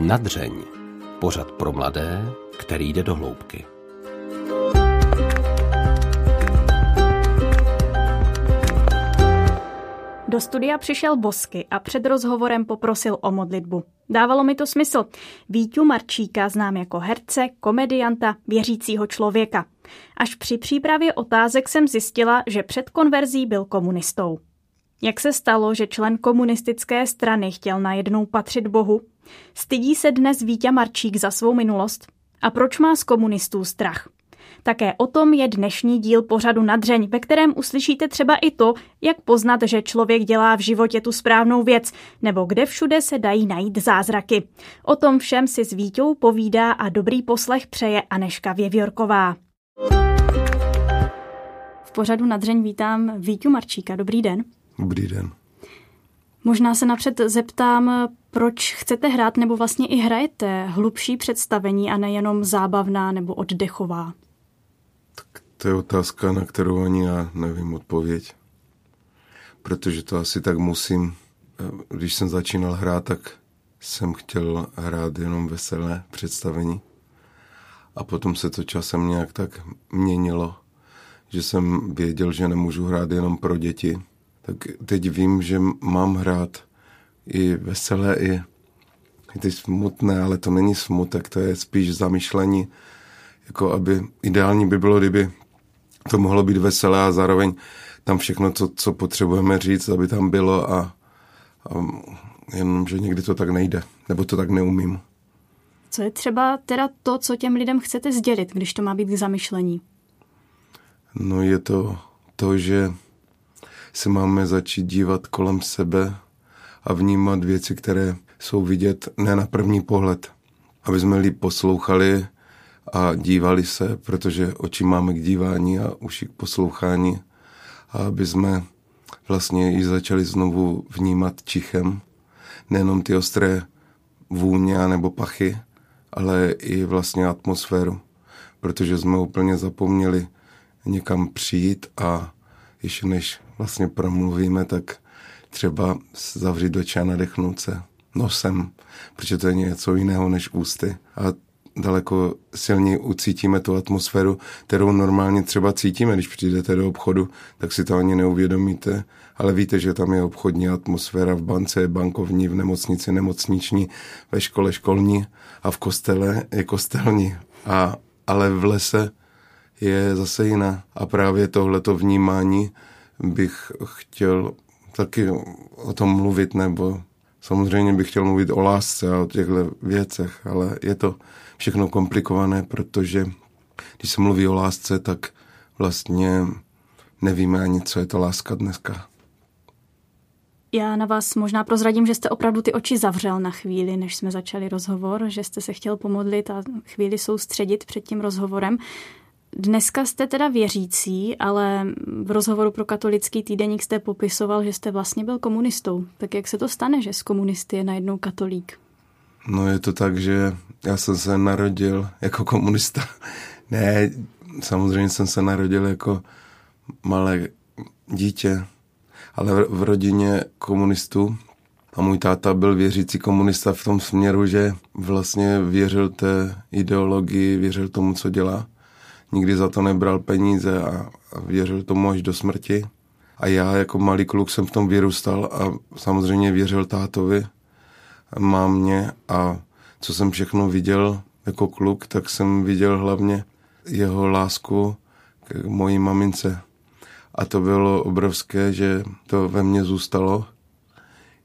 Nadřeň. Pořad pro mladé, který jde do hloubky. Do studia přišel Bosky a před rozhovorem poprosil o modlitbu. Dávalo mi to smysl. Víťu Marčíka znám jako herce, komedianta, věřícího člověka. Až při přípravě otázek jsem zjistila, že před konverzí byl komunistou. Jak se stalo, že člen komunistické strany chtěl najednou patřit Bohu? Stydí se dnes Vítě Marčík za svou minulost? A proč má z komunistů strach? Také o tom je dnešní díl pořadu Nadřeň, ve kterém uslyšíte třeba i to, jak poznat, že člověk dělá v životě tu správnou věc, nebo kde všude se dají najít zázraky. O tom všem si s Vítou povídá a dobrý poslech přeje Aneška Věvjorková. V pořadu Nadřeň vítám Vítu Marčíka. Dobrý den. Dobrý den. Možná se napřed zeptám, proč chcete hrát nebo vlastně i hrajete hlubší představení a nejenom zábavná nebo oddechová? Tak to je otázka, na kterou ani já nevím odpověď. Protože to asi tak musím. Když jsem začínal hrát, tak jsem chtěl hrát jenom veselé představení. A potom se to časem nějak tak měnilo, že jsem věděl, že nemůžu hrát jenom pro děti, teď vím, že mám hrát i veselé, i, i ty smutné, ale to není smutek, to je spíš zamyšlení, jako aby ideální by bylo, kdyby to mohlo být veselé a zároveň tam všechno, co, co potřebujeme říct, aby tam bylo a, a jenom, že někdy to tak nejde, nebo to tak neumím. Co je třeba teda to, co těm lidem chcete sdělit, když to má být k zamyšlení? No je to to, že se máme začít dívat kolem sebe a vnímat věci, které jsou vidět ne na první pohled. Aby jsme líp poslouchali a dívali se, protože oči máme k dívání a uši k poslouchání. A aby jsme vlastně ji začali znovu vnímat čichem. Nejenom ty ostré vůně nebo pachy, ale i vlastně atmosféru. Protože jsme úplně zapomněli někam přijít a ještě než vlastně promluvíme, tak třeba zavřít oči a nadechnout se nosem, protože to je něco jiného než ústy. A daleko silněji ucítíme tu atmosféru, kterou normálně třeba cítíme, když přijdete do obchodu, tak si to ani neuvědomíte, ale víte, že tam je obchodní atmosféra, v bance bankovní, v nemocnici nemocniční, ve škole školní a v kostele je kostelní. A, ale v lese je zase jiná. A právě tohleto vnímání bych chtěl taky o tom mluvit, nebo samozřejmě bych chtěl mluvit o lásce a o těchto věcech, ale je to všechno komplikované, protože když se mluví o lásce, tak vlastně nevíme ani, co je to láska dneska. Já na vás možná prozradím, že jste opravdu ty oči zavřel na chvíli, než jsme začali rozhovor, že jste se chtěl pomodlit a chvíli soustředit před tím rozhovorem. Dneska jste teda věřící, ale v rozhovoru pro katolický týdeník jste popisoval, že jste vlastně byl komunistou. Tak jak se to stane, že z komunisty je najednou katolík? No je to tak, že já jsem se narodil jako komunista. ne, samozřejmě jsem se narodil jako malé dítě, ale v rodině komunistů. A můj táta byl věřící komunista v tom směru, že vlastně věřil té ideologii, věřil tomu, co dělá nikdy za to nebral peníze a, věřil tomu až do smrti. A já jako malý kluk jsem v tom vyrůstal a samozřejmě věřil tátovi, mámě a co jsem všechno viděl jako kluk, tak jsem viděl hlavně jeho lásku k mojí mamince. A to bylo obrovské, že to ve mně zůstalo,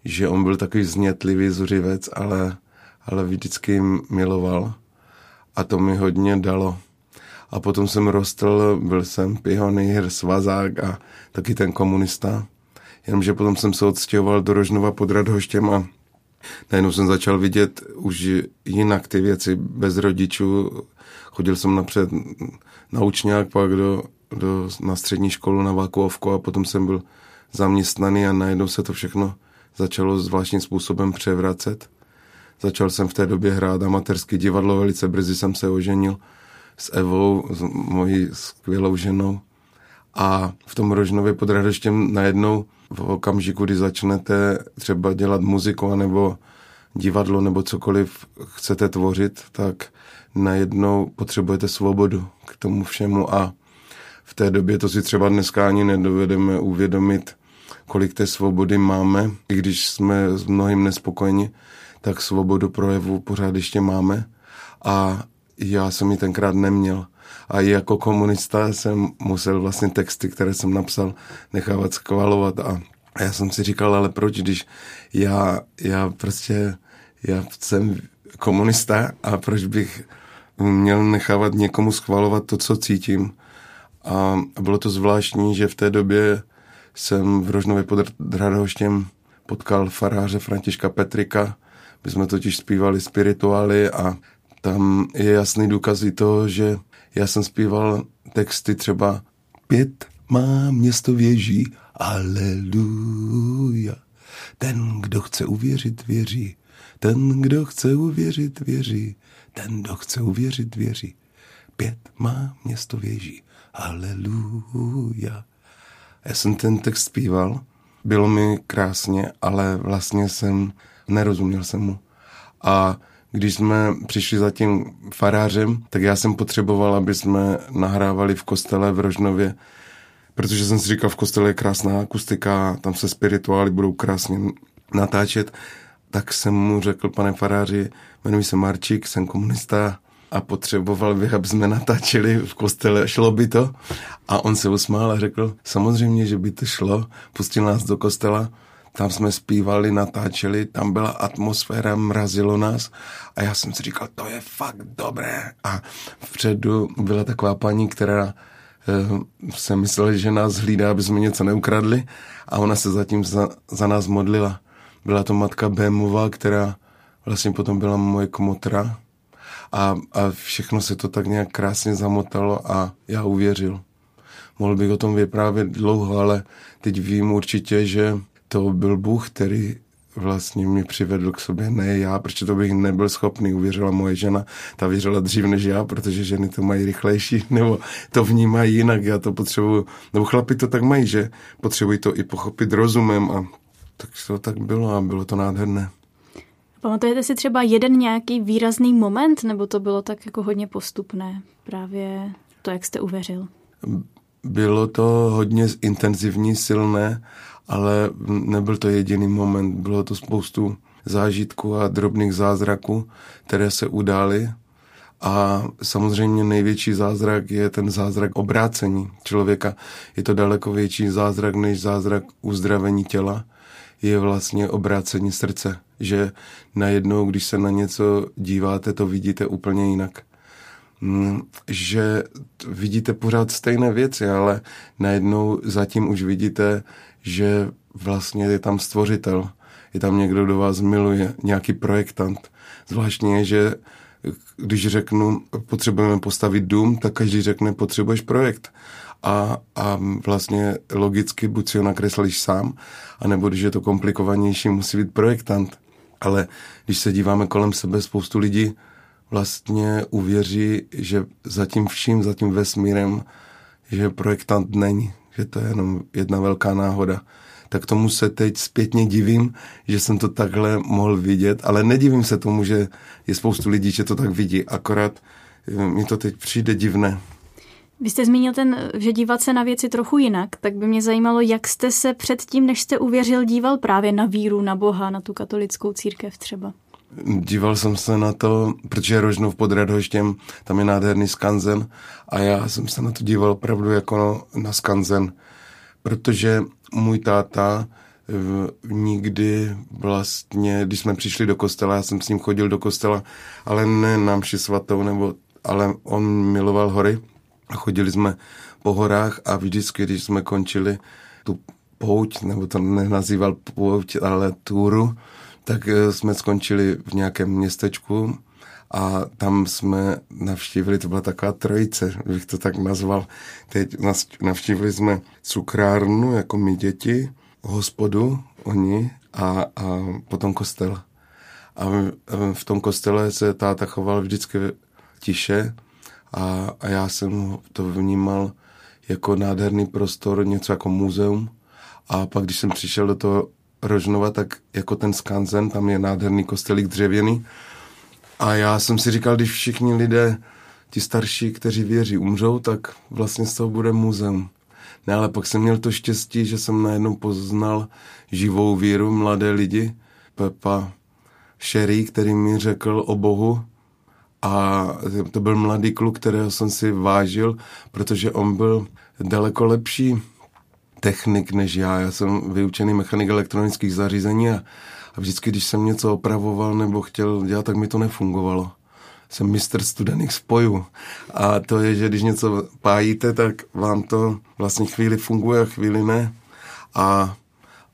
že on byl takový znětlivý zuřivec, ale, ale vždycky miloval. A to mi hodně dalo. A potom jsem rostl, byl jsem pionýr, svazák a taky ten komunista. Jenomže potom jsem se odstěhoval do Rožnova pod Radhoštěm a najednou jsem začal vidět už jinak ty věci, bez rodičů. Chodil jsem napřed na učňák, pak do, do, na střední školu na Vákuovku a potom jsem byl zaměstnaný a najednou se to všechno začalo zvláštním způsobem převracet. Začal jsem v té době hrát amatérský divadlo, velice brzy jsem se oženil s Evou, s mojí skvělou ženou. A v tom Rožnově pod Radoštěm najednou v okamžiku, kdy začnete třeba dělat muziku nebo divadlo nebo cokoliv chcete tvořit, tak najednou potřebujete svobodu k tomu všemu. A v té době to si třeba dneska ani nedovedeme uvědomit, kolik té svobody máme, i když jsme s mnohým nespokojeni, tak svobodu projevu pořád ještě máme. A já jsem ji tenkrát neměl. A i jako komunista jsem musel vlastně texty, které jsem napsal, nechávat skvalovat a já jsem si říkal, ale proč, když já, já prostě, já jsem komunista a proč bych měl nechávat někomu schvalovat to, co cítím. A bylo to zvláštní, že v té době jsem v Rožnově pod Radhoštěm potkal faráře Františka Petrika. My jsme totiž zpívali spirituály a tam je jasný důkaz i toho, že já jsem zpíval texty třeba Pět má město věží, aleluja. Ten, kdo chce uvěřit, věří. Ten, kdo chce uvěřit, věří. Ten, kdo chce uvěřit, věří. Pět má město věží, aleluja. Já jsem ten text zpíval, bylo mi krásně, ale vlastně jsem nerozuměl jsem mu. A když jsme přišli za tím farářem, tak já jsem potřeboval, aby jsme nahrávali v kostele v Rožnově, protože jsem si říkal, v kostele je krásná akustika, tam se spirituály budou krásně natáčet, tak jsem mu řekl, pane faráři, jmenuji se Marčík, jsem komunista a potřeboval bych, aby jsme natáčeli v kostele, šlo by to? A on se usmál a řekl, samozřejmě, že by to šlo, pustil nás do kostela, tam jsme zpívali, natáčeli, tam byla atmosféra, mrazilo nás a já jsem si říkal, to je fakt dobré. A vpředu byla taková paní, která eh, se myslela, že nás hlídá, aby jsme něco neukradli a ona se zatím za, za nás modlila. Byla to matka Bémová, která vlastně potom byla moje komotra a, a všechno se to tak nějak krásně zamotalo a já uvěřil. Mohl bych o tom vyprávět dlouho, ale teď vím určitě, že to byl Bůh, který vlastně mě přivedl k sobě, ne já, protože to bych nebyl schopný, uvěřila moje žena, ta věřila dřív než já, protože ženy to mají rychlejší, nebo to vnímají jinak, já to potřebuju, nebo chlapi to tak mají, že potřebují to i pochopit rozumem a tak to tak bylo a bylo to nádherné. Pamatujete si třeba jeden nějaký výrazný moment, nebo to bylo tak jako hodně postupné, právě to, jak jste uvěřil? Bylo to hodně intenzivní, silné ale nebyl to jediný moment, bylo to spoustu zážitků a drobných zázraků, které se udály. A samozřejmě největší zázrak je ten zázrak obrácení člověka. Je to daleko větší zázrak než zázrak uzdravení těla. Je vlastně obrácení srdce, že najednou, když se na něco díváte, to vidíte úplně jinak. Mm, že vidíte pořád stejné věci, ale najednou zatím už vidíte, že vlastně je tam stvořitel, je tam někdo, kdo vás miluje, nějaký projektant. Zvláštně je, že když řeknu, potřebujeme postavit dům, tak každý řekne, potřebuješ projekt. A, a vlastně logicky buď si ho nakreslíš sám, anebo když je to komplikovanější, musí být projektant. Ale když se díváme kolem sebe, spoustu lidí vlastně uvěří, že za tím vším, za tím vesmírem, že projektant není, že to je jenom jedna velká náhoda. Tak tomu se teď zpětně divím, že jsem to takhle mohl vidět, ale nedivím se tomu, že je spoustu lidí, že to tak vidí, akorát eh, mi to teď přijde divné. Vy jste zmínil ten, že dívat se na věci trochu jinak, tak by mě zajímalo, jak jste se předtím, než jste uvěřil, díval právě na víru, na Boha, na tu katolickou církev třeba. Díval jsem se na to, protože Rožnov pod Radhoštěm, tam je nádherný skanzen a já jsem se na to díval opravdu jako na skanzen, protože můj táta eh, nikdy vlastně, když jsme přišli do kostela, já jsem s ním chodil do kostela, ale ne na mši svatou, nebo, ale on miloval hory a chodili jsme po horách a vždycky, když jsme končili tu pouť, nebo to nenazýval pouť, ale túru, tak eh, jsme skončili v nějakém městečku a tam jsme navštívili, to byla taková trojice, bych to tak nazval. Teď navštívili jsme cukrárnu, jako my děti, hospodu, oni a, a potom kostel. A v, tom kostele se táta choval vždycky tiše a, a já jsem to vnímal jako nádherný prostor, něco jako muzeum. A pak, když jsem přišel do toho Rožnova, tak jako ten skanzen, tam je nádherný kostelík dřevěný. A já jsem si říkal, když všichni lidé, ti starší, kteří věří, umřou, tak vlastně z toho bude muzeum. Ne, ale pak jsem měl to štěstí, že jsem najednou poznal živou víru mladé lidi. Pepa Sherry, který mi řekl o Bohu, a to byl mladý kluk, kterého jsem si vážil, protože on byl daleko lepší technik než já. Já jsem vyučený mechanik elektronických zařízení a, a vždycky, když jsem něco opravoval nebo chtěl dělat, tak mi to nefungovalo. Jsem mistr studených spojů. A to je, že když něco pájíte, tak vám to vlastně chvíli funguje a chvíli ne. A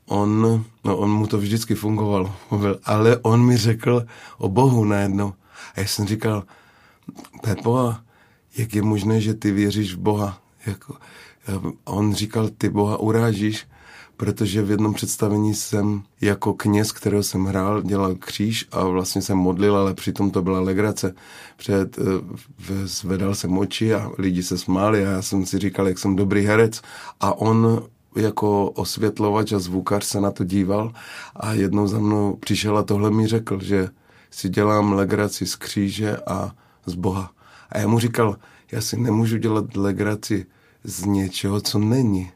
on, no on mu to vždycky fungovalo. Ale on mi řekl o Bohu najednou. A já jsem říkal, Pepo, jak je možné, že ty věříš v Boha? Jako, a on říkal, ty Boha urážíš, protože v jednom představení jsem jako kněz, kterého jsem hrál, dělal kříž a vlastně jsem modlil, ale přitom to byla legrace. Před, eh, zvedal jsem oči a lidi se smáli a já jsem si říkal, jak jsem dobrý herec. A on jako osvětlovač a zvukař se na to díval a jednou za mnou přišel a tohle mi řekl, že si dělám legraci z kříže a z Boha. A já mu říkal, já si nemůžu dělat legraci z něčeho, co není.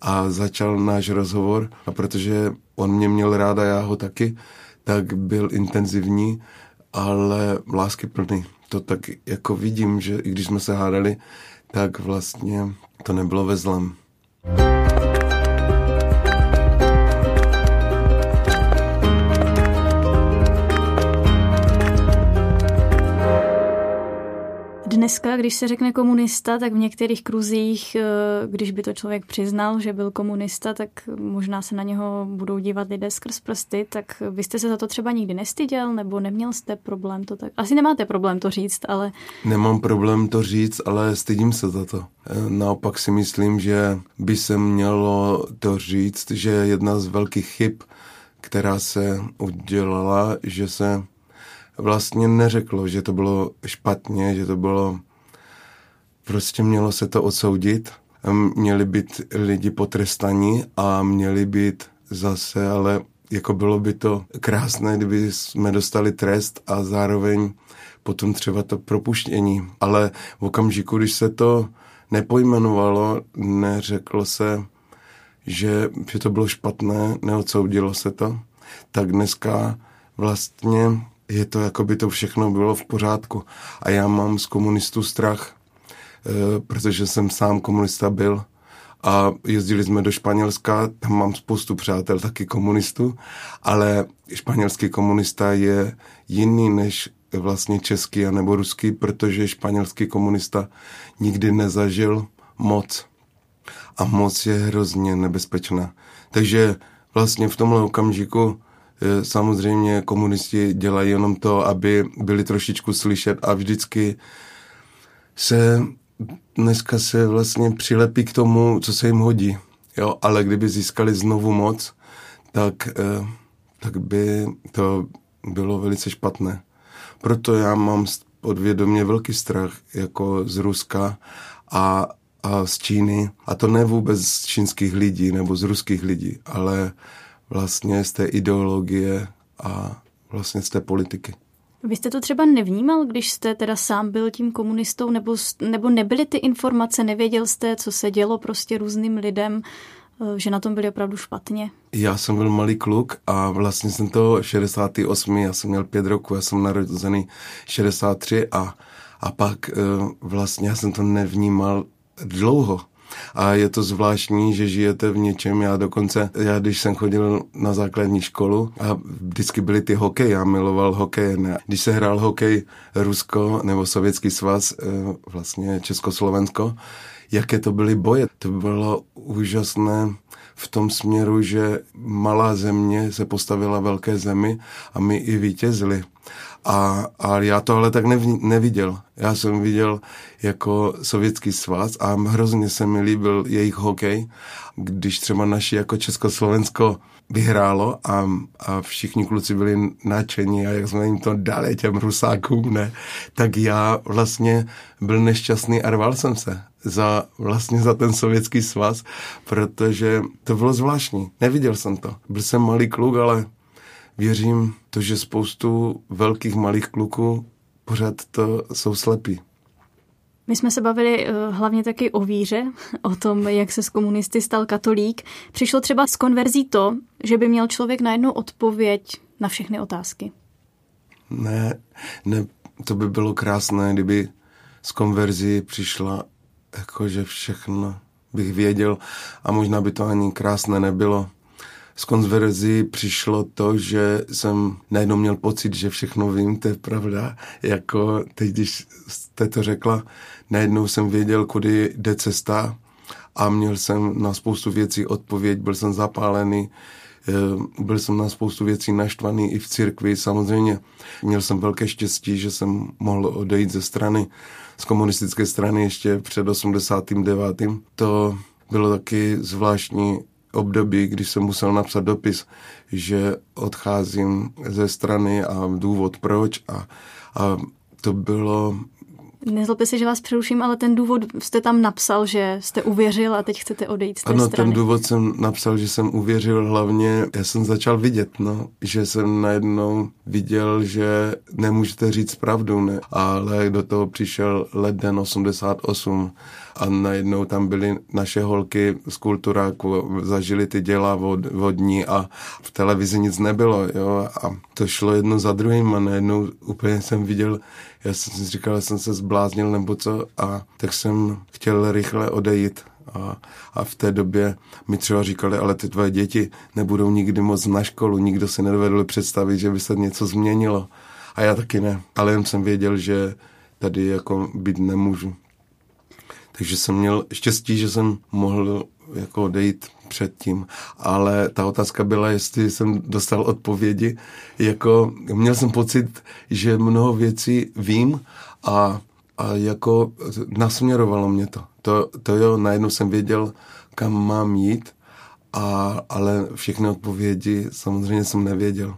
A začal náš rozhovor a protože on mě měl rád a já ho taky, tak byl intenzivní, ale lásky plný. To tak jako vidím, že i když jsme se hádali, tak vlastně to nebylo ve zlem. Dneska, když se řekne komunista, tak v některých kruzích, eh, když by to člověk přiznal, že byl komunista, tak možná se na něho budou dívat lidé skrz prsty. Tak vy jste se za to třeba nikdy nestyděl, nebo neměl jste problém to tak? Asi nemáte problém to říct, ale... Nemám problém to říct, ale stydím se za to. Eh, naopak si myslím, že by se mělo to říct, že jedna z velkých chyb, která se udělala, že se vlastně neřeklo, že to bylo špatně, že to bylo... Prostě mělo se to odsoudit. Měli být lidi potrestaní a měli být zase, ale jako bylo by to krásné, kdyby jsme dostali trest a zároveň potom třeba to propuštění. Ale v okamžiku, když se to nepojmenovalo, neřeklo se, že, že to bylo špatné, neodsoudilo se to, tak dneska vlastně je to, jako by to všechno bylo v pořádku. A já mám z komunistů strach, e, protože jsem sám komunista byl a jezdili jsme do Španělska, tam mám spoustu přátel, taky komunistů, ale španělský komunista je jiný než vlastně český a nebo ruský, protože španělský komunista nikdy nezažil moc. A moc je hrozně nebezpečná. Takže vlastně v tomhle okamžiku Eh, samozřejmě komunisti dělají jenom to, aby byli trošičku slyšet a vždycky se dneska se vlastně přilepí k tomu, co se jim hodí. Jo, ale kdyby získali znovu moc, tak, eh, tak by to bylo velice špatné. Proto já mám podvědomě velký strach jako z Ruska a, a z Číny. A to ne vůbec z čínských lidí nebo z ruských lidí, ale vlastně z té ideologie a vlastně z té politiky. Vy jste to třeba nevnímal, když jste teda sám byl tím komunistou, nebo, nebo nebyly ty informace, nevěděl jste, co se dělo prostě různým lidem, eh, že na tom byli opravdu špatně? Já jsem byl malý kluk a vlastně jsem to 68, já jsem měl pět roku, já jsem narozený 63 a, a pak eh, vlastně já jsem to nevnímal dlouho. A je to zvláštní, že žijete v něčem. Já dokonce, já když jsem chodil na základní školu a vždycky byly ty hokej, já miloval hokej. Ne? Když se hrál hokej Rusko nebo Sovětský svaz, eh, vlastně Československo, jaké to byly boje. To bylo úžasné v tom směru, že malá země se postavila velké zemi a my i vítězili. A, a já to ale tak neviděl. Já jsem viděl jako sovětský svaz a hrozně se mi líbil jejich hokej, když třeba naši jako Československo vyhrálo a, a všichni kluci byli nadšení a jak jsme jim to dali těm rusákům, ne, tak já vlastně byl nešťastný a rval jsem se za vlastně za ten sovětský svaz, protože to bylo zvláštní. Neviděl jsem to. Byl jsem malý kluk, ale věřím to, že spoustu velkých malých kluků pořád to jsou slepí. My jsme se bavili eh, hlavně taky o víře, o tom, jak se z komunisty stal katolík. Přišlo třeba z konverzí to, že by měl člověk najednou odpověď na všechny otázky. Ne, ne, to by bylo krásné, kdyby z konverzí přišla jakože všechno bych věděl a možná by to ani krásné nebylo. Z konverzí přišlo to, že jsem najednou měl pocit, že všechno vím, to je pravda. Jako teď, když jste to řekla, najednou jsem věděl, kudy jde cesta a měl jsem na spoustu věcí odpověď, byl jsem zapálený, byl jsem na spoustu věcí naštvaný i v církvi. Samozřejmě měl jsem velké štěstí, že jsem mohl odejít ze strany, z komunistické strany ještě před 89. To bylo taky zvláštní období, kdy jsem musel napsat dopis, že odcházím ze strany a důvod proč a, a to bylo Nezlobte si, že vás přeruším, ale ten důvod jste tam napsal, že jste uvěřil a teď chcete odejít z té ano, strany. ten důvod jsem napsal, že jsem uvěřil hlavně, já jsem začal vidět, no, že jsem najednou viděl, že nemůžete říct pravdu, ne, ale do toho přišel leden 88 a najednou tam byly naše holky z kulturáku, zažili ty děla vod, vodní a v televizi nic nebylo, jo, a to šlo jedno za druhým a najednou úplně jsem viděl, já jsem si říkal, že jsem se zbláznil nebo co a tak jsem chtěl rychle odejít a, a v té době mi třeba říkali, ale ty tvoje děti nebudou nikdy moc na školu, nikdo si nedovedl představit, že by se něco změnilo. A já taky ne. Ale jen jsem věděl, že tady jako být nemůžu. Takže jsem měl štěstí, že jsem mohl jako odejít předtím, ale ta otázka byla, jestli jsem dostal odpovědi. Jako, měl jsem pocit, že mnoho věcí vím a, a jako nasměrovalo mě to. to. To jo, najednou jsem věděl, kam mám jít, a, ale všechny odpovědi samozřejmě jsem nevěděl.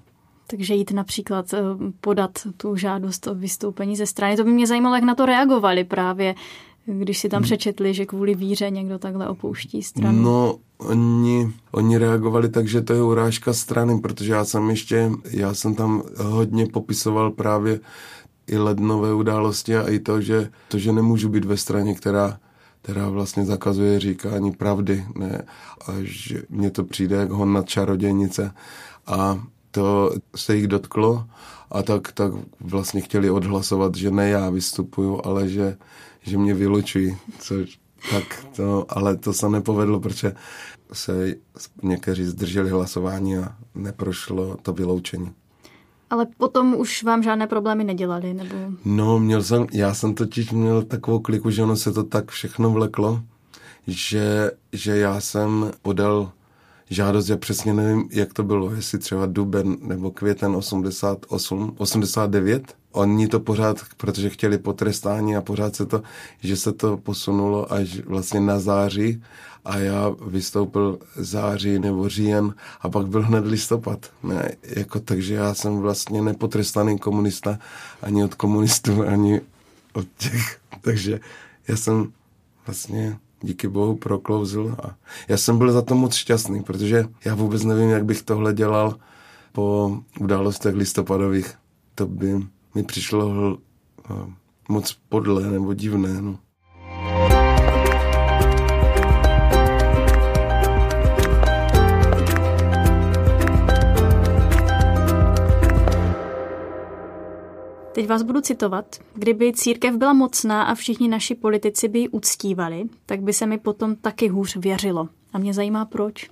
Takže jít například eh, podat tu žádost o vystoupení ze strany. To by mě zajímalo, jak na to reagovali právě když si tam hmm. přečetli, že kvůli víře někdo takhle opouští stranu? No, oni, oni reagovali tak, že to je urážka strany, protože já jsem ještě, já jsem tam hodně popisoval právě i lednové události a i to, že, to, že nemůžu být ve straně, která která vlastně zakazuje říkání pravdy, ne, a že mně to přijde jak hon na čarodějnice. A to se jich dotklo a tak, tak vlastně chtěli odhlasovat, že ne já vystupuju, ale že, že mě vylučují, což tak to, ale to se nepovedlo, protože se někteří zdrželi hlasování a neprošlo to vyloučení. Ale potom už vám žádné problémy nedělali, nebo? No, měl jsem, já jsem totiž měl takovou kliku, že ono se to tak všechno vleklo, že, že já jsem podal žádost, já přesně nevím, jak to bylo, jestli třeba duben nebo květen 88, 89. Oni to pořád, protože chtěli potrestání a pořád se to, že se to posunulo až vlastně na září a já vystoupil září nebo říjen a pak byl hned listopad. Ne, jako, takže já jsem vlastně nepotrestaný komunista ani od komunistů, ani od těch. Takže já jsem vlastně díky bohu proklouzl a já jsem byl za to moc šťastný, protože já vůbec nevím, jak bych tohle dělal po událostech listopadových. To by mi přišlo moc podle nebo divné. No. Teď vás budu citovat. Kdyby církev byla mocná a všichni naši politici by ji uctívali, tak by se mi potom taky hůř věřilo. A mě zajímá proč.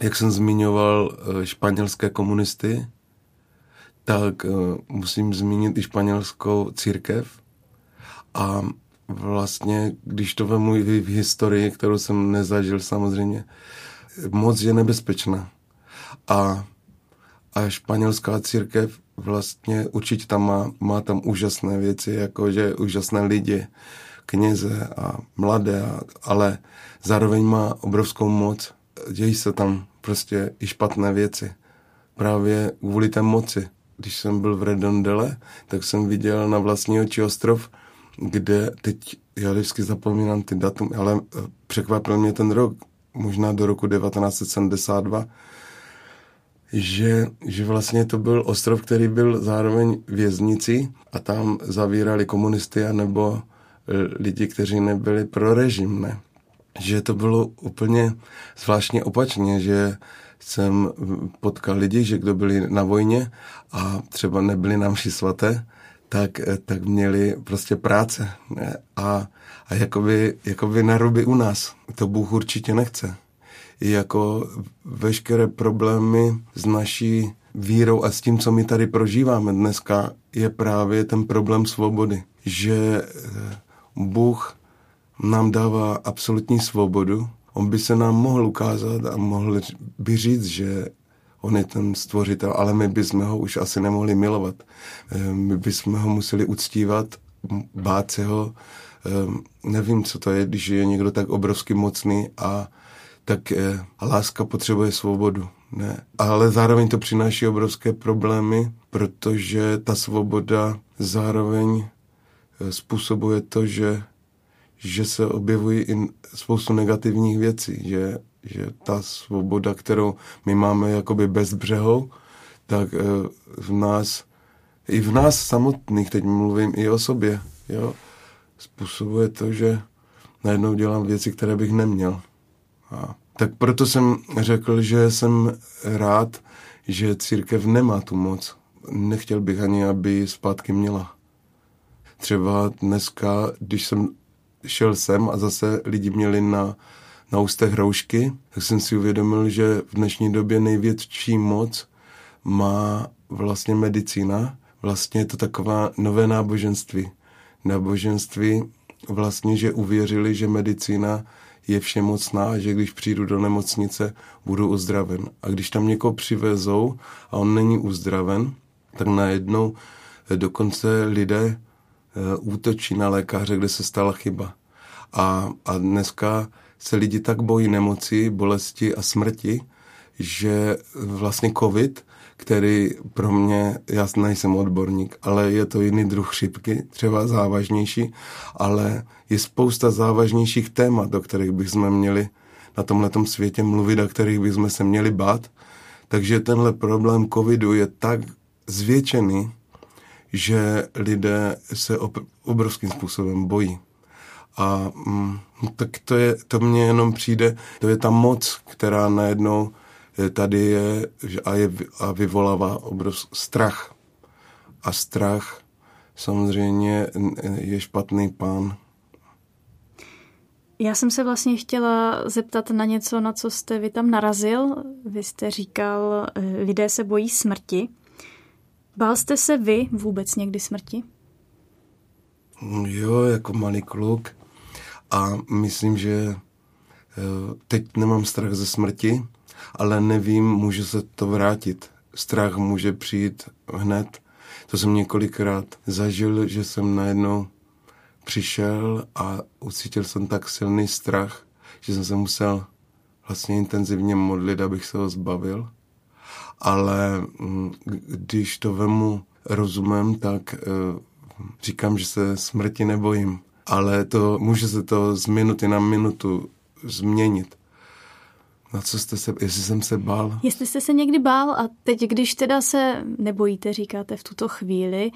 Jak jsem zmiňoval eh, španělské komunisty, tak eh, musím zmínit i španělskou církev. A vlastně, když to vemu v historii, kterou jsem nezažil samozřejmě, moc je nebezpečná. A, a španělská církev vlastně určitě tam má, má tam úžasné věci, jako že úžasné lidi, kněze a mladé, ale zároveň má obrovskou moc. Dějí se tam prostě i špatné věci. Právě kvůli té moci. Když jsem byl v Redondele, tak jsem viděl na vlastní oči ostrov, kde teď, já vždycky zapomínám ty datum, ale eh, překvapil mě ten rok, možná do roku 1972, že, že vlastně to byl ostrov, který byl zároveň věznicí a tam zavírali komunisty nebo eh, lidi, kteří nebyli pro režim, ne? Že to bylo úplně zvláštně opačně, že jsem potkal lidi, že kdo byli na vojně a třeba nebyli nám vši svaté, tak, eh, tak měli prostě práce. Ne? A, a jakoby, jakoby na ruby u nás. To Bůh určitě nechce. Jako veškeré problémy s naší vírou a s tím, co my tady prožíváme dneska, je právě ten problém svobody. Že eh, Bůh nám dává absolutní svobodu. On by se nám mohl ukázat a mohl by říct, že on je ten stvořitel, ale my bychom ho už asi nemohli milovat. Eh, my bychom ho museli uctívat, bát se ho. Eh, nevím, co to je, když je někdo tak obrovsky mocný a tak eh, láska potřebuje svobodu. Ne. Ale zároveň to přináší obrovské problémy, protože ta svoboda zároveň způsobuje to, že, že se objevují i spoustu negativních věcí, že že ta svoboda, kterou my máme jakoby bez břehou, tak eh, v nás, i v nás samotných, teď mluvím i o sobě, jo, způsobuje to, že najednou dělám věci, které bych neměl. A tak proto jsem řekl, že jsem rád, že církev nemá tu moc. Nechtěl bych ani, aby zpátky měla. Třeba dneska, když jsem šel sem a zase lidi měli na na ústech roušky, tak jsem si uvědomil, že v dnešní době největší moc má vlastně medicína. Vlastně je to taková nové náboženství. Náboženství vlastně, že uvěřili, že medicína je všemocná, že když přijdu do nemocnice, budu uzdraven. A když tam někoho přivezou a on není uzdraven, tak najednou dokonce lidé eh, útočí na lékaře, kde se stala chyba. A, a dneska se lidi tak bojí nemoci, bolesti a smrti, že vlastně covid, který pro mě, já nejsem odborník, ale je to jiný druh chřipky, třeba závažnější, ale je spousta závažnějších témat, o kterých bychom měli na tomhle světě mluvit, a kterých bychom se měli bát. Takže tenhle problém covidu je tak zvětšený, že lidé se obrovským způsobem bojí. A mm, tak to, je, to mně jenom přijde, to je ta moc, která najednou tady je a, je, a vyvolává obrovský strach. A strach samozřejmě je špatný pán. Já jsem se vlastně chtěla zeptat na něco, na co jste vy tam narazil. Vy jste říkal, eh, lidé se bojí smrti. Bál jste se vy vůbec někdy smrti? Jo, jako malý kluk. A myslím, že eh, teď nemám strach ze smrti, ale nevím, může se to vrátit. Strach může přijít hned. To jsem několikrát zažil, že jsem najednou přišel a ucítil jsem tak silný strach, že jsem se musel vlastně intenzivně modlit, abych se ho zbavil. Ale mm, když to vemu rozumem, tak eh, říkám, že se smrti nebojím ale to může se to z minuty na minutu změnit. Na co jste se, jestli jsem se bál? Jestli jste se někdy bál a teď, když teda se nebojíte, říkáte v tuto chvíli,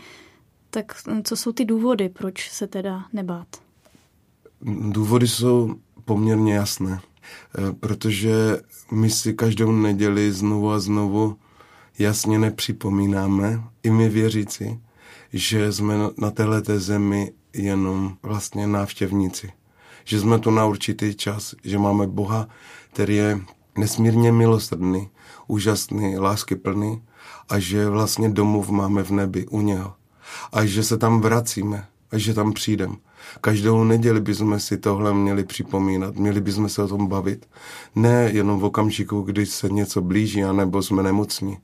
tak co jsou ty důvody, proč se teda nebát? Důvody jsou poměrně jasné, eh, protože my si každou neděli znovu a znovu jasně nepřipomínáme, i my věřící, že jsme na této zemi jenom vlastně návštěvníci. Že jsme tu na určitý čas, že máme Boha, který je nesmírně milosrdný, úžasný, láskyplný a že vlastně domov máme v nebi u něho. A že se tam vracíme a že tam přijdeme. Každou neděli bychom si tohle měli připomínat, měli bychom se o tom bavit. Ne jenom v okamžiku, když se něco blíží, anebo jsme nemocní,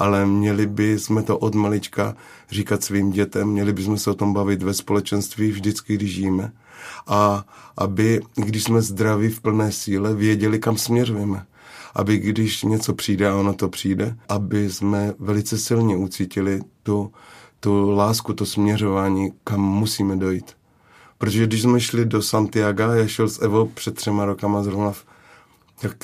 ale měli by jsme to od malička říkat svým dětem, měli bychom se o tom bavit ve společenství vždycky, když žijeme. A aby, když jsme zdraví v plné síle, věděli, kam směřujeme. Aby když něco přijde a ono to přijde, aby jsme velice silně ucítili tu, tu lásku, to směřování, kam musíme dojít. Protože když jsme šli do Santiago, já šel s Evo před třema rokama zrovna, tak,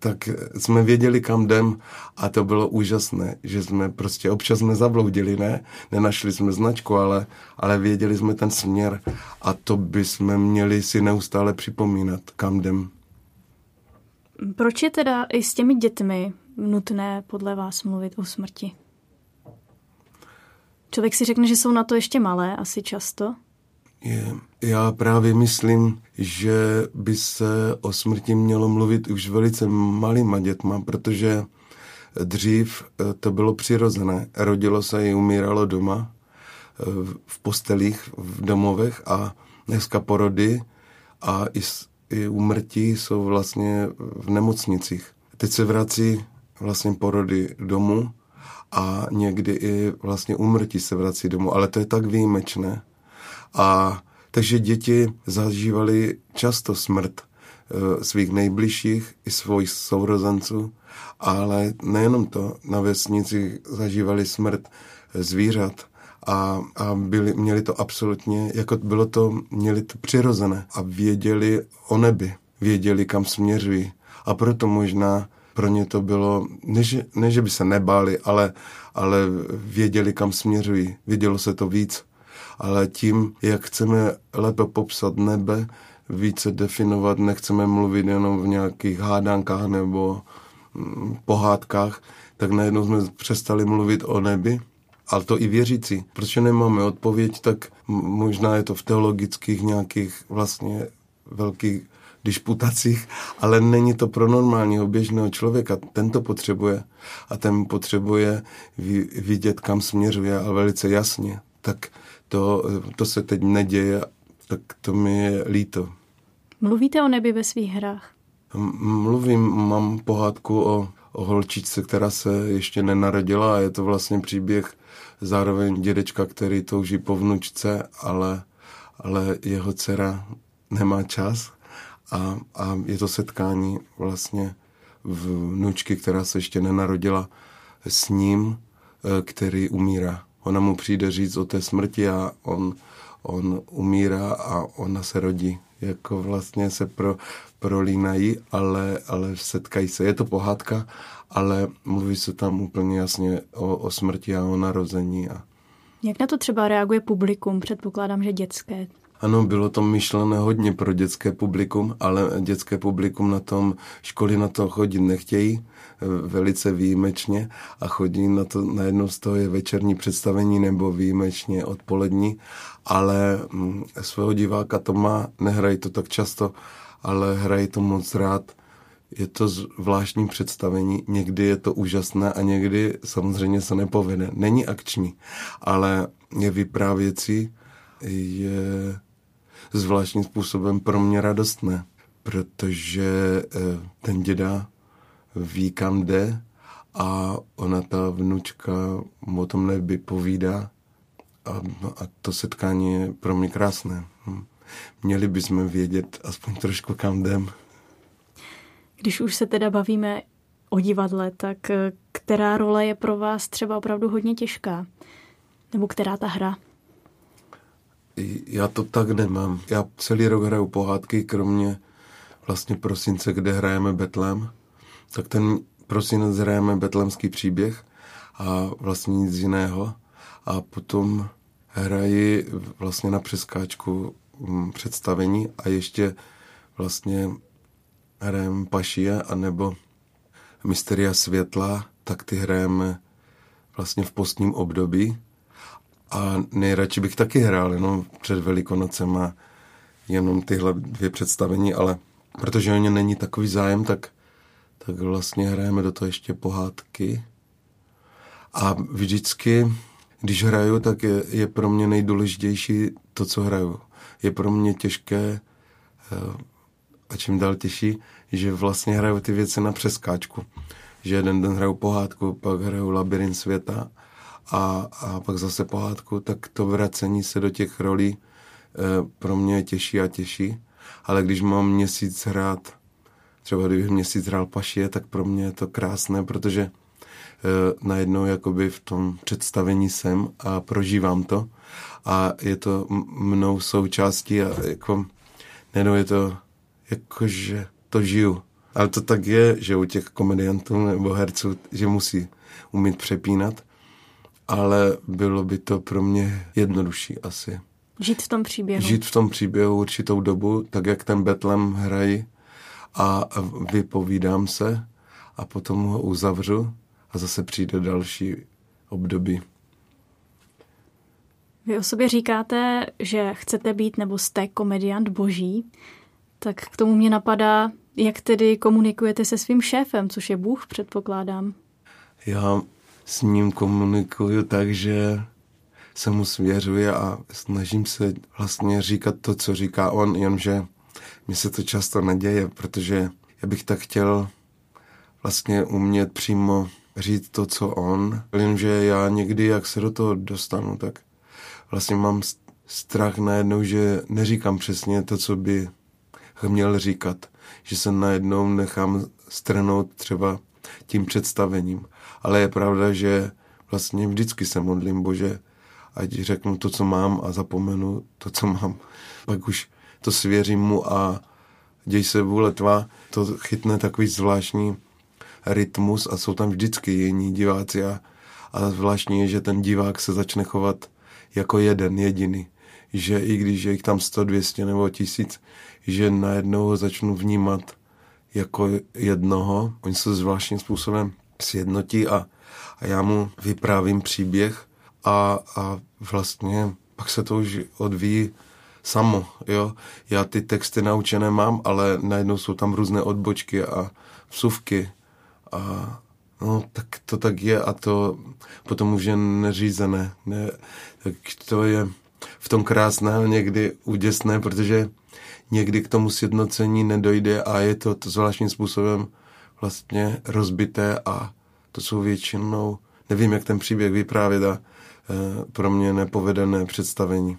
tak jsme věděli, kam jdem a to bylo úžasné, že jsme prostě občas jsme zabloudili, ne? Nenašli jsme značku, ale, ale věděli jsme ten směr a to by jsme měli si neustále připomínat, kam jdem. Proč je teda i s těmi dětmi nutné podle vás mluvit o smrti? Člověk si řekne, že jsou na to ještě malé, asi často. Je, já právě myslím, že by se o smrti mělo mluvit už velice malýma dětma, protože dřív eh, to bylo přirozené. Rodilo se i umíralo doma, eh, v postelích, v domovech a dneska porody a i, i umrtí jsou vlastně v nemocnicích. Teď se vrací vlastně porody domů a někdy i vlastně umrtí se vrací domů, ale to je tak výjimečné. A takže děti zažívaly často smrt e, svých nejbližších i svých sourozenců, ale nejenom to, na vesnici zažívali smrt zvířat a, a byli, měli to absolutně, jako bylo to, měli to přirozené a věděli o nebi, věděli, kam směřují. A proto možná pro ně to bylo, ne že, ne, že by se nebáli, ale, ale věděli, kam směřují. Vědělo se to víc. Ale tím, jak chceme lépe popsat nebe, více definovat, nechceme mluvit jenom v nějakých hádankách nebo mm, pohádkách, tak najednou jsme přestali mluvit o nebi, ale to i věřící. Protože nemáme odpověď, tak možná je to v teologických nějakých vlastně velkých disputacích, ale není to pro normálního běžného člověka. Ten to potřebuje a ten potřebuje vidět, kam směřuje a velice jasně. Tak to, to se teď neděje, tak to mi je líto. Mluvíte o nebi ve svých hrách? Mluvím, mám pohádku o, o holčičce, která se ještě nenarodila a je to vlastně příběh zároveň dědečka, který touží po vnučce, ale, ale jeho dcera nemá čas a, a je to setkání vlastně vnučky, která se ještě nenarodila s ním, e, který umírá. Ona mu přijde říct o té smrti a on, on umírá a ona se rodí. Jako vlastně se pro, prolínají, ale, ale setkají se. Je to pohádka, ale mluví se tam úplně jasně o, o smrti a o narození. A... Jak na to třeba reaguje publikum? Předpokládám, že dětské. Ano, bylo to myšlené hodně pro dětské publikum, ale dětské publikum na tom, školy na to chodit nechtějí, velice výjimečně a chodí na to, najednou z toho je večerní představení nebo výjimečně odpolední, ale mm, svého diváka to má, nehrají to tak často, ale hrají to moc rád. Je to zvláštní představení, někdy je to úžasné a někdy samozřejmě se nepovede. Není akční, ale je vyprávěcí, je zvláštním způsobem pro mě radostné, protože eh, ten děda ví, kam jde a ona, ta vnučka, o tom neby povídá a, a to setkání je pro mě krásné. Hm. Měli bychom vědět aspoň trošku, kam jdem. Když už se teda bavíme o divadle, tak eh, která role je pro vás třeba opravdu hodně těžká? Nebo která ta hra? Já to tak nemám. Já celý rok hraju pohádky, kromě vlastně prosince, kde hrajeme Betlem. Tak ten prosinec hrajeme betlemský příběh a vlastně nic jiného. A potom hraji vlastně na přeskáčku mm, představení a ještě vlastně hrajeme Pašie anebo Mysteria světla, tak ty hrajeme vlastně v postním období a nejradši bych taky hrál jenom před Velikonocem a jenom tyhle dvě představení, ale protože o ně není takový zájem, tak, tak vlastně hrajeme do toho ještě pohádky. A vždycky, když hraju, tak je, je pro mě nejdůležitější to, co hraju. Je pro mě těžké eh, a čím dál těžší, že vlastně hraju ty věci na přeskáčku. Že jeden den hraju pohádku, pak hraju Labirint světa a, a pak zase pohádku, tak to vracení se do těch rolí e, pro mě je těžší a těžší. Ale když mám měsíc hrát, třeba kdybych měsíc hrál Pašie, tak pro mě je to krásné, protože najednou jakoby v tom představení jsem a prožívám to a je to mnou součástí a jako nejenom je to jako, že to žiju. Ale to tak je, že u těch komediantů nebo herců, že musí umět přepínat, ale bylo by to pro mě jednodušší asi. Žít v tom příběhu. Žít v tom příběhu určitou dobu, tak jak ten Betlem hrají a vypovídám se a potom ho uzavřu a zase přijde další období. Vy o sobě říkáte, že chcete být nebo jste komediant boží, tak k tomu mě napadá, jak tedy komunikujete se svým šéfem, což je Bůh, předpokládám. Já s ním komunikuju tak, že se mu svěřuji a snažím se vlastně říkat to, co říká on, jenže mi se to často neděje, protože já bych tak chtěl vlastně umět přímo říct to, co on, jenže já někdy, jak se do toho dostanu, tak vlastně mám strach najednou, že neříkám přesně to, co by měl říkat, že se najednou nechám strnout třeba tím představením. Ale je pravda, že vlastně vždycky se modlím, Bože, ať řeknu to, co mám a zapomenu to, co mám. Pak už to svěřím mu a děj se vůle tvá, to chytne takový zvláštní rytmus a jsou tam vždycky jiní diváci a, a zvláštní je, že ten divák se začne chovat jako jeden, jediný. Že i když je jich tam 100, 200 nebo tisíc, že najednou ho začnu vnímat jako jednoho. Oni se zvláštním způsobem sjednotí a, a já mu vyprávím příběh a, a vlastně pak se to už odvíjí samo, jo. Já ty texty naučené mám, ale najednou jsou tam různé odbočky a vsuvky a no, tak to tak je a to potom už je neřízené. Ne, tak to je v tom krásné někdy úděsné, protože někdy k tomu sjednocení nedojde a je to, to zvláštním způsobem vlastně rozbité a to jsou většinou, nevím, jak ten příběh vyprávět a e, pro mě nepovedené představení.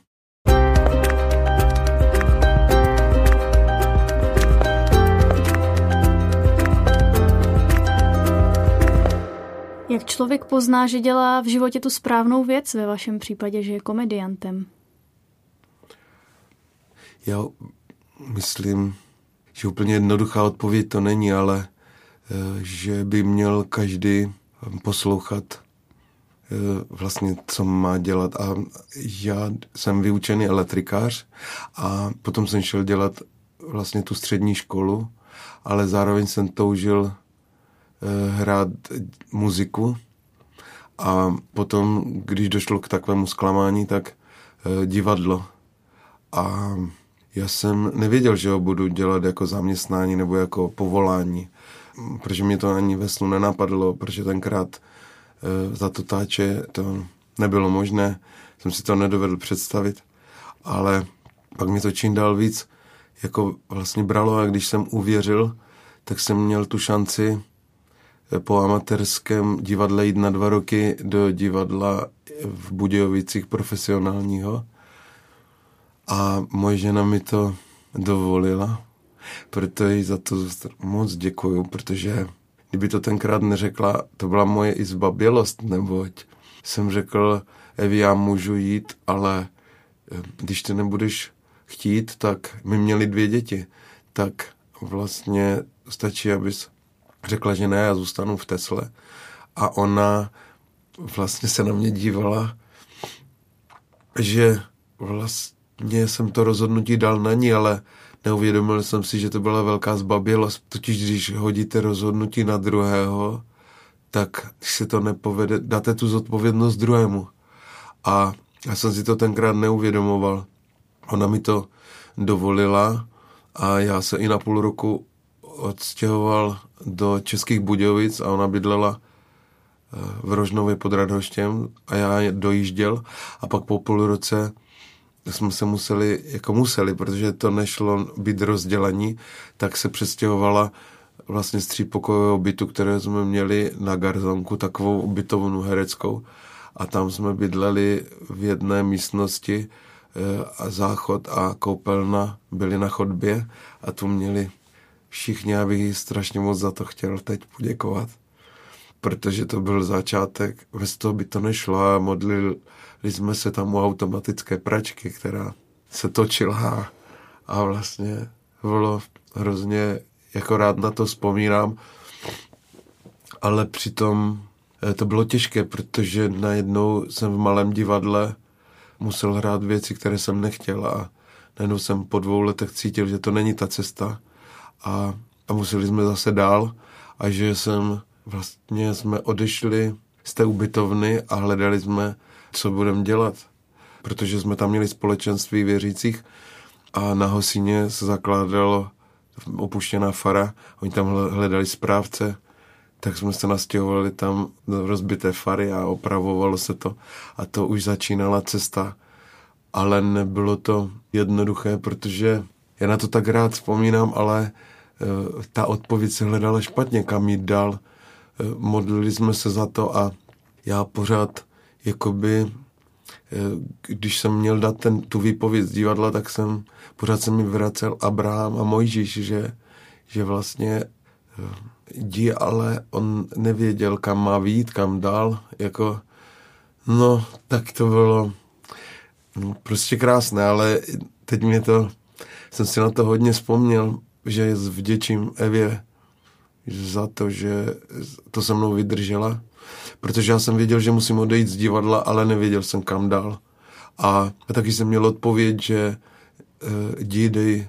Jak člověk pozná, že dělá v životě tu správnou věc, ve vašem případě, že je komediantem? Já myslím, že úplně jednoduchá odpověď to není, ale že by měl každý poslouchat eh, vlastně, co má dělat. A já jsem vyučený elektrikář a potom jsem šel dělat vlastně tu střední školu, ale zároveň jsem toužil Eh, hrát muziku a potom, když došlo k takovému zklamání, tak eh, divadlo. A já jsem nevěděl, že ho budu dělat jako zaměstnání nebo jako povolání, protože mě to ani ve snu nenapadlo, protože tenkrát eh, za to táče to nebylo možné, jsem si to nedovedl představit, ale pak mi to čím dál víc jako vlastně bralo a když jsem uvěřil, tak jsem měl tu šanci po amatérském divadle jít na dva roky do divadla v Budějovicích profesionálního. A moje žena mi to dovolila, proto jí za to moc děkuju, protože kdyby to tenkrát neřekla, to byla moje i zbabělost, neboť jsem řekl, Evi, já můžu jít, ale eh, když ty nebudeš chtít, tak my měli dvě děti, tak vlastně stačí, abys řekla, že ne, já zůstanu v Tesle. A ona vlastně se na mě dívala, že vlastně jsem to rozhodnutí dal na ní, ale neuvědomil jsem si, že to byla velká zbabělost. Totiž když hodíte rozhodnutí na druhého, tak když se to nepovede, dáte tu zodpovědnost druhému. A já jsem si to tenkrát neuvědomoval. Ona mi to dovolila a já se i na půl roku odstěhoval do Českých Budějovic a ona bydlela eh, v Rožnově pod Radhoštěm a já dojížděl a pak po půl roce jsme se museli, jako museli, protože to nešlo být rozdělení, tak se přestěhovala vlastně z třípokojového bytu, které jsme měli na Garzonku, takovou ubytovnu hereckou. A tam jsme bydleli v jedné místnosti eh, a záchod a koupelna byly na chodbě. A tu měli všichni, já bych strašně moc za to chtěl teď poděkovat. protože to byl začátek, bez toho by to nešlo. A modlili jsme se tam u automatické pračky, která se točila a vlastně bylo hrozně, jako rád na to vzpomínám, ale přitom eh, to bylo těžké, protože najednou jsem v malém divadle musel hrát věci, které jsem nechtěl a najednou jsem po dvou letech cítil, že to není ta cesta a, a museli jsme zase dál a že jsem vlastně jsme odešli z té ubytovny a hledali jsme, co budeme dělat. Protože jsme tam měli společenství věřících a na Hosíně se zakládalo opuštěná fara, oni tam hledali správce, tak jsme se nastěhovali tam do rozbité fary a opravovalo se to a to už začínala cesta. Ale nebylo to jednoduché, protože já na to tak rád vzpomínám, ale uh, ta odpověď se hledala špatně, kam jít dál. Uh, modlili jsme se za to a já pořád jakoby uh, když jsem měl dát ten, tu výpověď z divadla, tak jsem pořád se mi vracel Abraham a Mojžíš, že, že vlastně jdi, ale on nevěděl, kam má výjít, kam dál, jako, no, tak to bylo no, prostě krásné, ale teď mě to, jsem si na to hodně vzpomněl, že vděčím Evě za to, že to se mnou vydržela, protože já jsem věděl, že musím odejít z divadla, ale nevěděl jsem kam dál. A, taky jsem měl odpověď, že uh, dej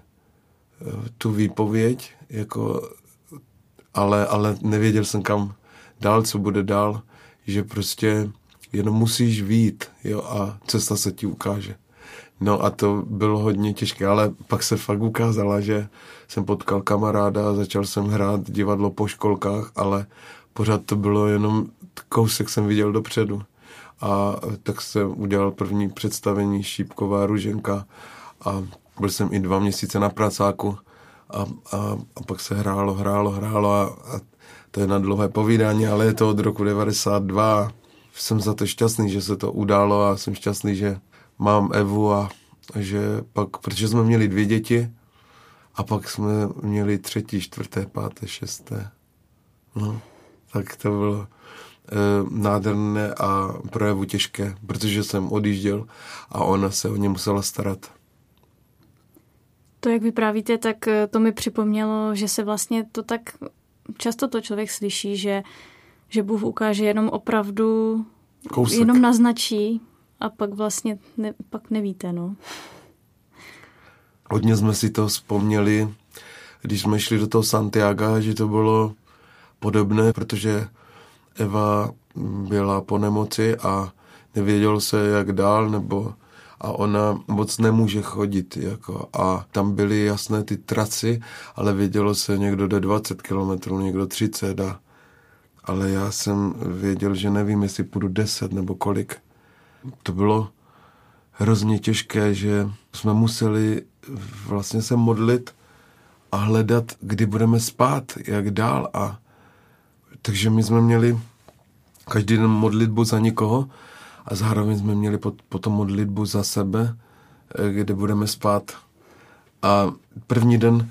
uh, tu výpověď, jako ale, ale nevěděl jsem kam dál, co bude dál, že prostě jenom musíš vít, jo, a cesta se ti ukáže. No a to bylo hodně těžké, ale pak se fakt ukázala, že jsem potkal kamaráda začal jsem hrát divadlo po školkách, ale pořád to bylo jenom kousek jsem viděl dopředu. A tak jsem udělal první představení Šípková ruženka a byl jsem i dva měsíce na pracáku a, a, a pak se hrálo, hrálo, hrálo a, a to je na dlouhé povídání, ale je to od roku 92. Jsem za to šťastný, že se to událo a jsem šťastný, že mám Evu a že pak, protože jsme měli dvě děti a pak jsme měli třetí, čtvrté, páté, šesté. No, tak to bylo e, nádherné a projevu těžké, protože jsem odjížděl a ona se o ně musela starat. To, jak vyprávíte, tak eh, to mi připomnělo, že se vlastně to tak často to člověk slyší, že, že Bůh ukáže jenom opravdu, Kousek. jenom naznačí a pak vlastně ne, pak nevíte, no. Hodně jsme si to vzpomněli, když jsme šli do toho Santiago, že to bylo podobné, protože Eva byla po nemoci a nevěděl se, jak dál, nebo a ona moc nemůže chodit. Jako. A tam byly jasné ty trasy, ale vědělo se, někdo jde 20 kilometrů, někdo 30. A, ale já jsem věděl, že nevím, jestli půjdu 10 nebo kolik. To bylo hrozně těžké, že jsme museli vlastně se modlit a hledat, kdy budeme spát, jak dál. A takže my jsme měli každý den modlitbu za někoho a zároveň jsme měli pot, potom modlitbu za sebe, eh, kde budeme spát. A první den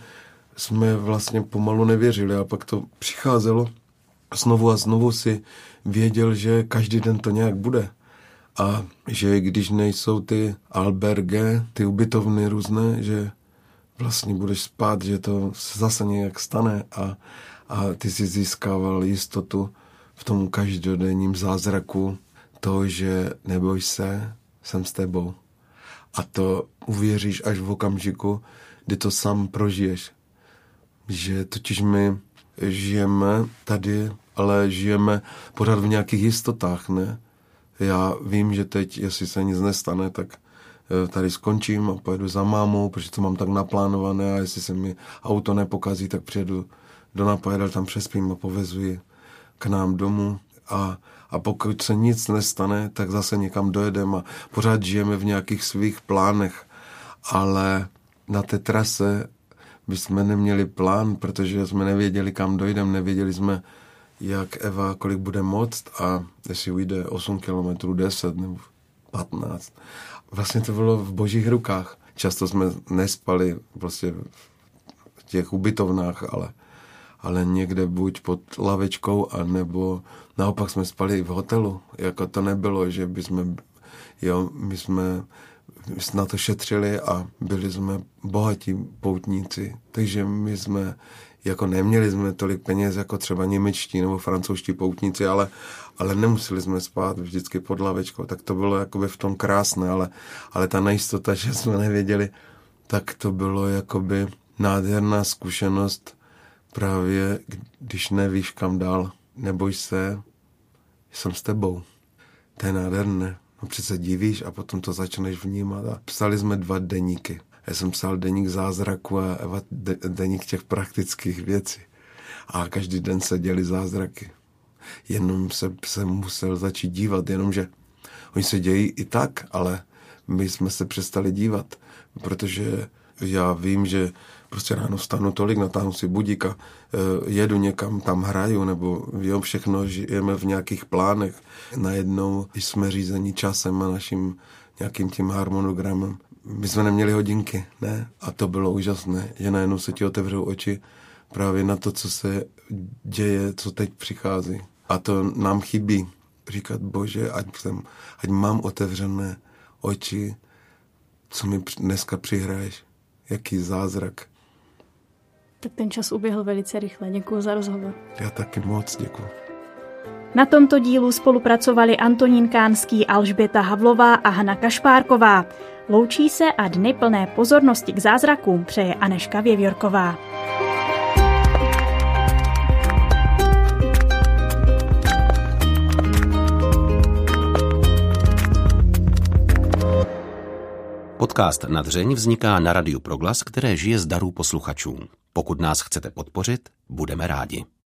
jsme vlastně pomalu nevěřili a pak to přicházelo znovu a znovu si věděl, že každý den to nějak bude. A že když nejsou ty alberge, ty ubytovny různé, že vlastně budeš spát, že to zase nějak stane a, a ty si získával jistotu v tom každodenním zázraku to, že neboj se, jsem s tebou. A to uvěříš až v okamžiku, kdy to sám prožiješ. Že totiž my žijeme tady, ale žijeme pořád v nějakých jistotách, ne? Já vím, že teď, jestli se nic nestane, tak eh, tady skončím a pojedu za mámou, protože to mám tak naplánované a jestli se mi auto nepokazí, tak přijedu do Napojedel, tam přespím a povezuji k nám domů a a pokud se nic nestane, tak zase někam dojedeme a pořád žijeme v nějakých svých plánech. Ale na té trase bychom neměli plán, protože jsme nevěděli, kam dojdeme, nevěděli jsme, jak Eva, kolik bude moct a jestli ujde 8 kilometrů, 10 nebo 15. Vlastně to bylo v božích rukách. Často jsme nespali prostě v těch ubytovnách, ale, ale někde buď pod lavečkou, anebo naopak jsme spali i v hotelu. Jako to nebylo, že by jsme, jo, my jsme na to šetřili a byli jsme bohatí poutníci. Takže my jsme, jako neměli jsme tolik peněz jako třeba němečtí nebo francouzští poutníci, ale, ale nemuseli jsme spát vždycky pod lavečkou. Tak to bylo jakoby v tom krásné, ale, ale ta nejistota, že jsme nevěděli, tak to bylo jakoby nádherná zkušenost právě, když nevíš kam dál. Neboj se, jsem s tebou. To je nádherné. No přece divíš a potom to začneš vnímat. A psali jsme dva deníky. Já jsem psal deník zázraku a Eva deník těch praktických věcí. A každý den se děli zázraky. Jenom se, se musel začít dívat, jenomže oni se dějí i tak, ale my jsme se přestali dívat, protože já vím, že prostě ráno vstanu tolik, natáhnu si budík a e, jedu někam, tam hraju, nebo jo, všechno žijeme v nějakých plánech. Najednou jsme řízení časem a naším nějakým tím harmonogramem. My jsme neměli hodinky, ne? A to bylo úžasné, že najednou se ti otevřou oči právě na to, co se děje, co teď přichází. A to nám chybí. Říkat, bože, ať, jsem, ať mám otevřené oči, co mi dneska přihraješ, jaký zázrak. Tak ten čas uběhl velice rychle. Děkuji za rozhovor. Já taky moc děkuji. Na tomto dílu spolupracovali Antonín Kánský, Alžběta Havlová a Hana Kašpárková. Loučí se a dny plné pozornosti k zázrakům přeje Aneška Věvjorková. Podcast Nadřeň vzniká na Radiu Proglas, které žije z darů posluchačů. Pokud nás chcete podpořit, budeme rádi.